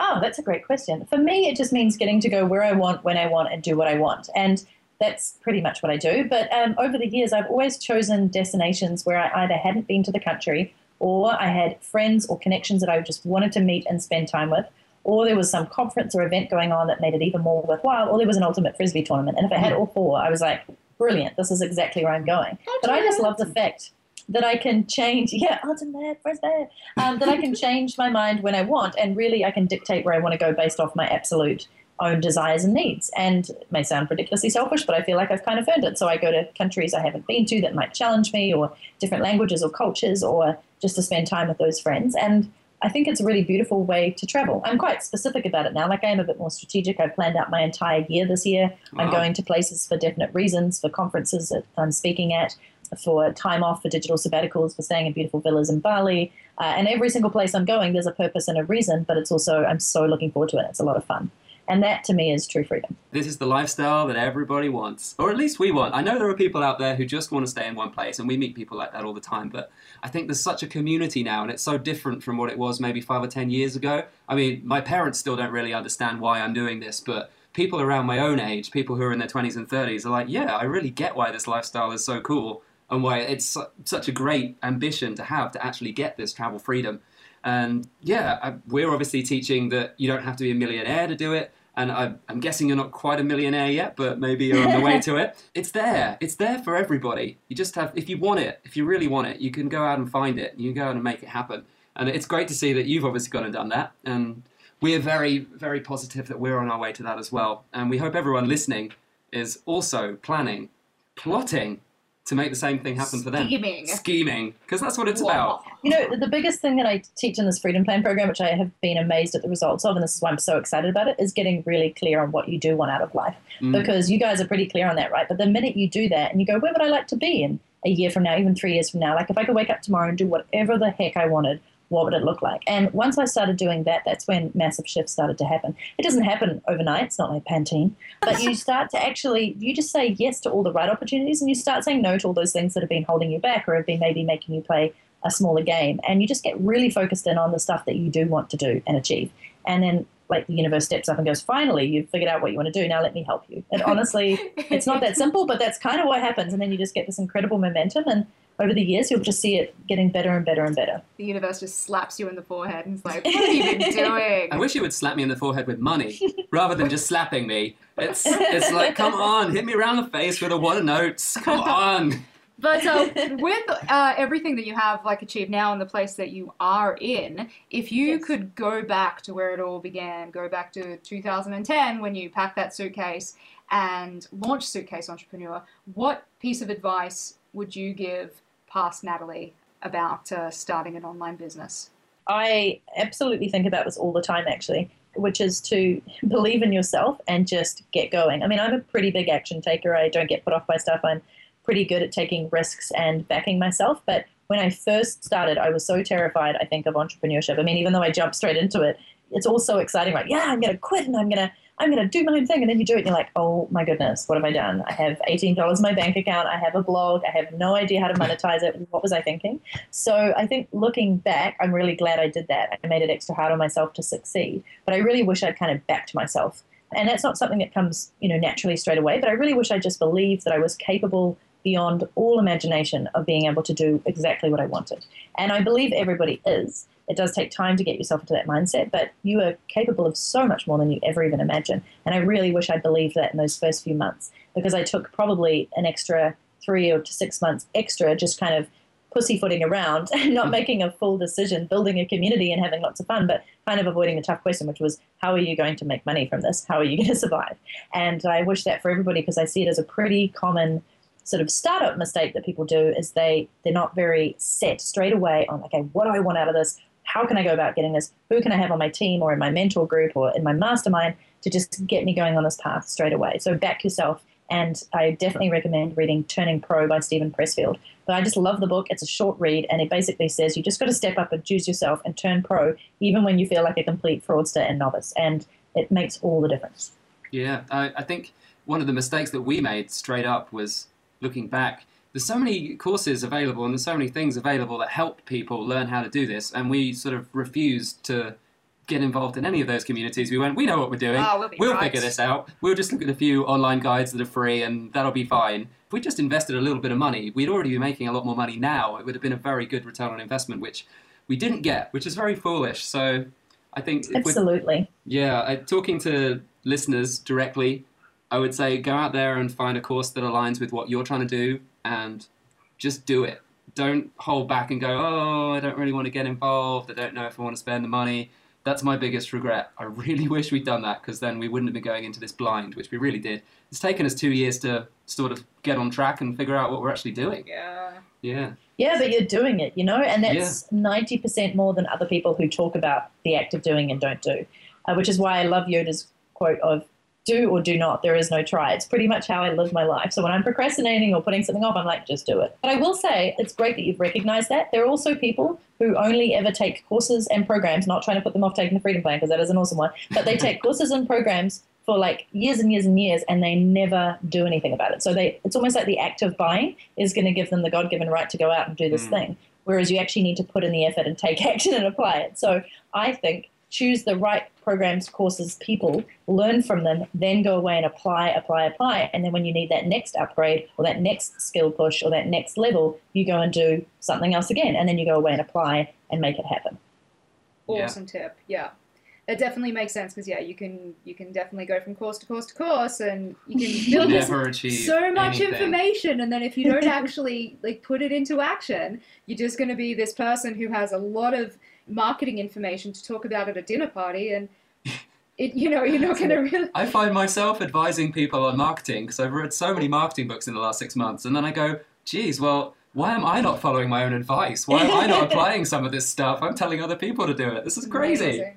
Oh, that's a great question. For me, it just means getting to go where I want, when I want, and do what I want. And that's pretty much what I do. But um, over the years, I've always chosen destinations where I either hadn't been to the country or I had friends or connections that I just wanted to meet and spend time with. Or there was some conference or event going on that made it even more worthwhile, or there was an ultimate frisbee tournament. And if I had all four, I was like, brilliant, this is exactly where I'm going. But I just love the fact that I can change, [LAUGHS] yeah, ultimate frisbee, um, that I can [LAUGHS] change my mind when I want, and really I can dictate where I want to go based off my absolute own desires and needs. And it may sound ridiculously selfish, but I feel like I've kind of earned it. So I go to countries I haven't been to that might challenge me, or different languages or cultures, or just to spend time with those friends. And I think it's a really beautiful way to travel. I'm quite specific about it now. Like I am a bit more strategic. I've planned out my entire year this year. I'm going to places for definite reasons, for conferences that I'm speaking at, for time off, for digital sabbaticals, for staying in beautiful villas in Bali. Uh, and every single place I'm going, there's a purpose and a reason, but it's also, I'm so looking forward to it. It's a lot of fun. And that to me is true freedom. This is the lifestyle that everybody wants, or at least we want. I know there are people out there who just want to stay in one place, and we meet people like that all the time. But I think there's such a community now, and it's so different from what it was maybe five or ten years ago. I mean, my parents still don't really understand why I'm doing this, but people around my own age, people who are in their 20s and 30s, are like, yeah, I really get why this lifestyle is so cool and why it's such a great ambition to have to actually get this travel freedom. And yeah, we're obviously teaching that you don't have to be a millionaire to do it. And I, I'm guessing you're not quite a millionaire yet, but maybe you're on the way to it. [LAUGHS] It's there. It's there for everybody. You just have, if you want it, if you really want it, you can go out and find it. You can go out and make it happen. And it's great to see that you've obviously gone and done that. And we're very, very positive that we're on our way to that as well. And we hope everyone listening is also planning, plotting to make the same thing happen for them. Scheming. Scheming. Because that's what it's about. You know, the biggest thing that I teach in this Freedom Plan program, which I have been amazed at the results of, and this is why I'm so excited about it, is getting really clear on what you do want out of life. Mm. Because you guys are pretty clear on that, right? But the minute you do that and you go, where would I like to be in a year from now, even three years from now? Like if I could wake up tomorrow and do whatever the heck I wanted, what would it look like? And once I started doing that, that's when massive shifts started to happen. It doesn't happen overnight, it's not like Pantene, but you [LAUGHS] start to actually, you just say yes to all the right opportunities and you start saying no to all those things that have been holding you back or have been maybe making you play a smaller game. And you just get really focused in on the stuff that you do want to do and achieve. And then like the universe steps up and goes, finally, you've figured out what you want to do. Now let me help you. And honestly, it's not that simple, but that's kind of what happens. And then you just get this incredible momentum. And over the years, you'll just see it getting better and better and better. The universe just slaps you in the forehead and is like, what have you been [LAUGHS] doing? I wish you would slap me in the forehead with money [LAUGHS] rather than just slapping me. It's it's like, come on, hit me around the face with a one of notes. Come on. But uh, [LAUGHS] with uh, everything that you have like achieved now and the place that you are in, if you Yes. could go back to where it all began, go back to 2010 when you packed that suitcase and launched Suitcase Entrepreneur, what piece of advice would you give past Natalie about uh, starting an online business? I absolutely think about this all the time, actually, which is to [LAUGHS] believe in yourself and just get going. I mean, I'm a pretty big action taker. I don't get put off by stuff. I'm pretty good at taking risks and backing myself. But when I first started, I was so terrified, I think, of entrepreneurship. I mean, even though I jumped straight into it, it's all so exciting. Like, yeah, I'm going to quit and I'm going to. I'm going to do my own thing. And then you do it and you're like, oh my goodness, what have I done? I have $18 in my bank account. I have a blog. I have no idea how to monetize it. What was I thinking? So I think looking back, I'm really glad I did that. I made it extra hard on myself to succeed. But I really wish I'd kind of backed myself. And that's not something that comes, you know, naturally straight away. But I really wish I just believed that I was capable beyond all imagination of being able to do exactly what I wanted. And I believe everybody is. It does take time to get yourself into that mindset, but you are capable of so much more than you ever even imagine. And I really wish I believed that in those first few months because I took probably an extra three or six months extra just kind of pussyfooting around [LAUGHS] and not making a full decision, building a community and having lots of fun, but kind of avoiding the tough question, which was, how are you going to make money from this? How are you going [LAUGHS] to survive? And I wish that for everybody because I see it as a pretty common sort of startup mistake that people do is they they're not very set straight away on okay what do I want out of this? How can I go about getting this? Who can I have on my team or in my mentor group or in my mastermind to just get me going on this path straight away? So back yourself. And I definitely recommend reading Turning Pro by Steven Pressfield. But I just love the book. It's a short read and it basically says you just got to step up and choose yourself and turn pro even when you feel like a complete fraudster and novice. And it makes all the difference. Yeah, I, I think one of the mistakes that we made straight up was looking back. There's so many courses available and there's so many things available that help people learn how to do this, and we sort of refused to get involved in any of those communities. We went, we know what we're doing. Oh, we'll be right." figure this out. We'll just look at a few online guides that are free, and that'll be fine. If we just invested a little bit of money, we'd already be making a lot more money now. It would have been a very good return on investment, which we didn't get, which is very foolish. So I think we're- absolutely yeah, I, talking to listeners directly, I would say go out there and find a course that aligns with what you're trying to do and just do it. Don't hold back and go, oh, I don't really want to get involved. I don't know if I want to spend the money. That's my biggest regret. I really [LAUGHS] wish we'd done that because then we wouldn't have been going into this blind, which we really did. It's taken us two years to sort of get on track and figure out what we're actually doing. Yeah. Yeah. Yeah, but you're doing it, you know, and that's ninety percent more than other people who talk about the act of doing and don't do, uh, which is why I love Yoda's quote of "do or do not. There is no try." It's pretty much how I live my life. So when I'm procrastinating or putting something off, I'm like, just do it. But I will say it's great that you've recognized that. There are also people who only ever take courses and programs, not trying to put them off taking the Freedom Plan because that is an awesome one, but they take courses and programs for like years and years and years and they never do anything about it. So they it's almost like the act of buying is going to give them the God-given right to go out and do this Mm. thing whereas you actually need to put in the effort and take [LAUGHS] action and apply it. So I think choose the right programs, courses, people, learn from them, then go away and apply, apply, apply. And then when you need that next upgrade or that next skill push or that next level, you go and do something else again. And then you go away and apply and make it happen. Yeah. Awesome tip. Yeah. That definitely makes sense because yeah, you can you can definitely go from course to course to course, and you can [LAUGHS] build this Never achieve so much anything. information, and then if you don't [LAUGHS] actually like put it into action, you're just going to be this person who has a lot of marketing information to talk about at a dinner party, and it you know you're not going [LAUGHS] to really. I find myself advising people on marketing because I've read so many marketing books in the last six months, and then I go, geez, well, why am I not following my own advice? Why am I not [LAUGHS] applying some of this stuff? I'm telling other people to do it. This is crazy. Amazing.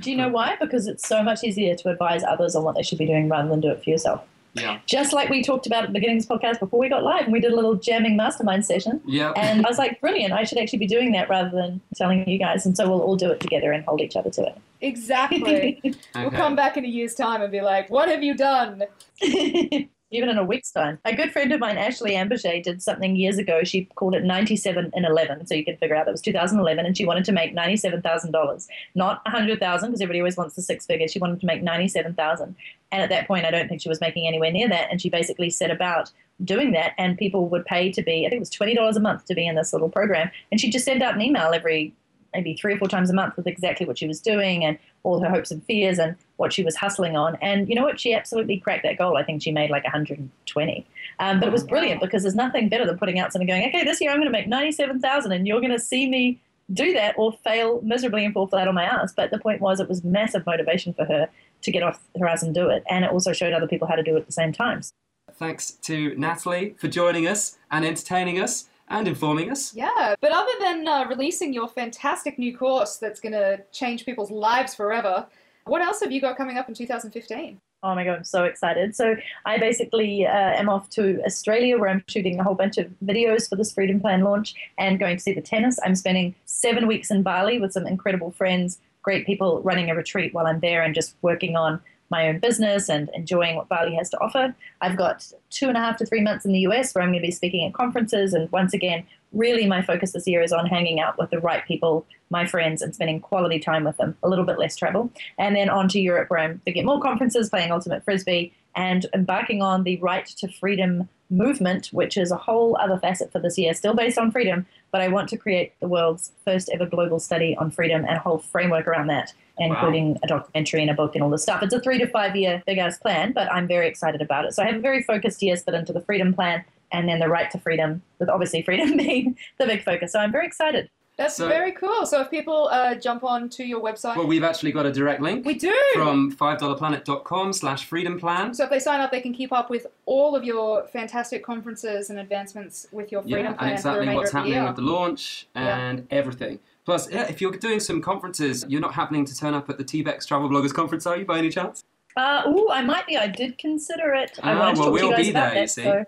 Do you know why? Because it's so much easier to advise others on what they should be doing rather than do it for yourself. Yeah. Just like we talked about at the beginning of this podcast before we got live and we did a little jamming mastermind session. Yeah. And I was like, brilliant, I should actually be doing that rather than telling you guys. And so we'll all do it together and hold each other to it. Exactly. [LAUGHS] We'll come back in a year's time and be like, "What have you done?" [LAUGHS] it. even in a week's time. A good friend of mine, Ashley Ambirge, did something years ago. She called it 97 in 11. So you can figure out that was 2011 and she wanted to make $97,000. Not 100000 because everybody always wants the six figures. She wanted to make 97000 And at that point, I don't think she was making anywhere near that. And she basically set about doing that and people would pay to be, I think it was $20 a month to be in this little program. And she'd just send out an email every maybe three or four times a month with exactly what she was doing and all her hopes and fears and what she was hustling on. And you know what? She absolutely cracked that goal. I think she made like 120. Um, but it was brilliant because there's nothing better than putting out something going, okay, this year I'm going to make 97,000 and you're going to see me do that or fail miserably and fall flat on my ass. But the point was, it was massive motivation for her to get off her ass and do it. And it also showed other people how to do it at the same time. Thanks to Natalie for joining us and entertaining us and informing us. Yeah, but other than uh, releasing your fantastic new course that's going to change people's lives forever, what else have you got coming up in 2015? Oh my god, I'm so excited. So I basically uh, am off to Australia where I'm shooting a whole bunch of videos for this Freedom Plan launch and going to see the tennis. I'm spending seven weeks in Bali with some incredible friends, great people running a retreat while I'm there and just working on my own business and enjoying what Bali has to offer. I've got two and a half to three months in the US where I'm going to be speaking at conferences. And once again, really my focus this year is on hanging out with the right people, my friends, and spending quality time with them, a little bit less travel. And then on to Europe where I'm to get more conferences, playing Ultimate Frisbee, and embarking on the Right to Freedom movement, which is a whole other facet for this year, still based on freedom, but I want to create the world's first ever global study on freedom and a whole framework around that including wow. a documentary and a book and all this stuff. It's a three to five year big ass plan, but I'm very excited about it. So I have a very focused year split into the freedom plan and then the right to freedom, with obviously freedom [LAUGHS] being the big focus. So I'm very excited. That's so, very cool. So if people uh, jump on to your website, well, we've actually got a direct link. We do from five-dollar-planet.com slash freedom plan. So if they sign up, they can keep up with all of your fantastic conferences and advancements with your freedom yeah, plan. and exactly what's happening the with the launch and yeah. everything. Plus, yeah, if you're doing some conferences, you're not happening to turn up at the TBEX Travel Bloggers Conference, are you, by any chance? Uh, oh, I might be. I did consider it. I ah, wanted well, to talk we'll to you guys be about there, that, you see. So.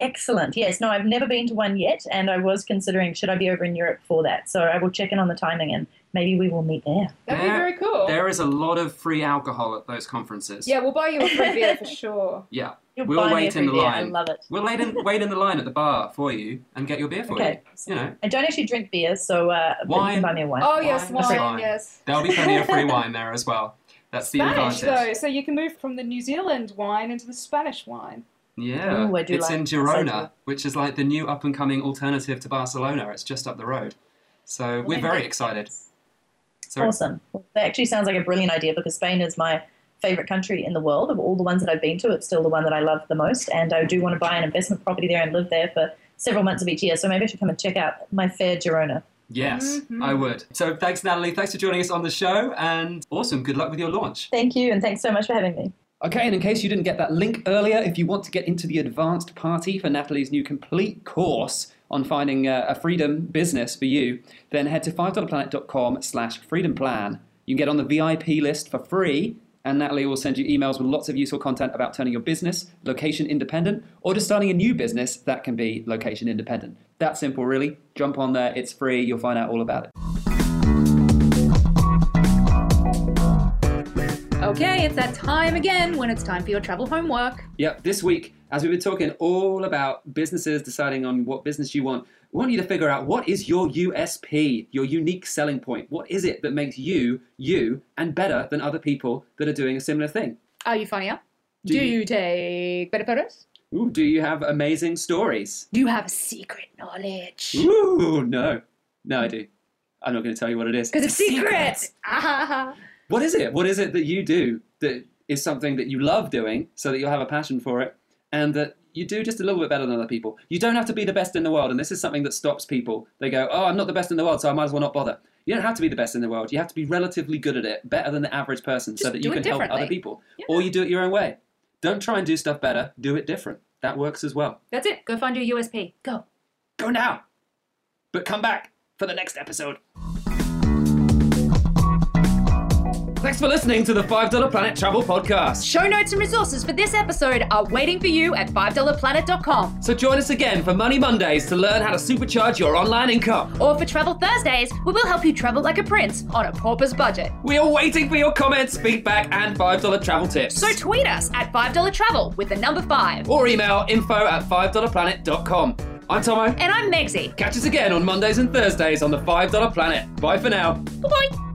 Excellent. Yes. No, I've never been to one yet, and I was considering should I be over in Europe for that. So I will check in on the timing, and maybe we will meet there. That'd be very cool. There is a lot of free alcohol at those conferences. Yeah, we'll buy you a free beer for [LAUGHS] sure. Yeah. You'll we'll buy wait me in the beer. line. I love it. We'll wait in, wait in the line at the bar for you and get your beer for Okay. you. You know, I don't actually drink beer, so uh, but you Wine. can buy me a wine. Oh yes, Wine, wine. wine. Yes. there'll be plenty of free [LAUGHS] wine there as well. That's the Spanish advantage. though, so you can move from the New Zealand wine into the Spanish wine. Yeah, Ooh, I do it's like in that. Girona, which is like the new up and coming alternative to Barcelona. It's just up the road. So we're very excited. So Awesome. Well, that actually sounds like a brilliant idea because Spain is my favorite country in the world. Of all the ones that I've been to, it's still the one that I love the most. And I do want to buy an investment property there and live there for several months of each year. So maybe I should come and check out my fair Girona. yes, Mhm. I would. So thanks, Natalie. Thanks for joining us on the show, and awesome. Good luck with your launch. Thank you, and thanks so much for having me. Okay, and in case you didn't get that link earlier, if you want to get into the advanced party for Natalie's new complete course on finding uh, a freedom business for you, then head to $5planet.com slash freedom plan. You can get on the VIP list for free, and Natalie will send you emails with lots of useful content about turning your business location independent or just starting a new business that can be location independent. That simple, really. Jump on there, it's free, you'll find out all about it. Okay, it's that time again when it's time for your travel homework. Yep, this week, as we've been talking all about businesses deciding on what business you want, we want you to figure out what is your USP, your unique selling point. What is it that makes you, you, and better than other people that are doing a similar thing? Are you funnier? Do Do, you- you take better photos? Ooh, do you have amazing stories? Do you have secret knowledge? Ooh, no. No, I do. I'm not going to tell you what it is. Because it's secret! Ah. What is it? What is it that you do that is something that you love doing so that you'll have a passion for it and that you do just a little bit better than other people? You don't have to be the best in the world, and this is something that stops people. They go, Oh, I'm not the best in the world, so I might as well not bother. You don't have to be the best in the world. You have to be relatively good at it, better than the average person, so that you can help other people. Yeah. Or you do it your own way. Don't try and do stuff better, do it different. That works as well. That's it. Go find your USP. Go. Go now! But come back for the next episode. Thanks for listening to the $5 Planet Travel Podcast. Show notes and resources for this episode are waiting for you at $5planet.com. So join us again for Money Mondays to learn how to supercharge your online income. Or for Travel Thursdays, we will help you travel like a prince on a pauper's budget. We are waiting for your comments, feedback, and $5 travel tips. So tweet us at $5 Travel with the number 5. or email info at $5planet.com. I'm Tomo. And I'm Megsy. Catch us again on Mondays and Thursdays on the $5 Planet. Bye for now. Bye-bye.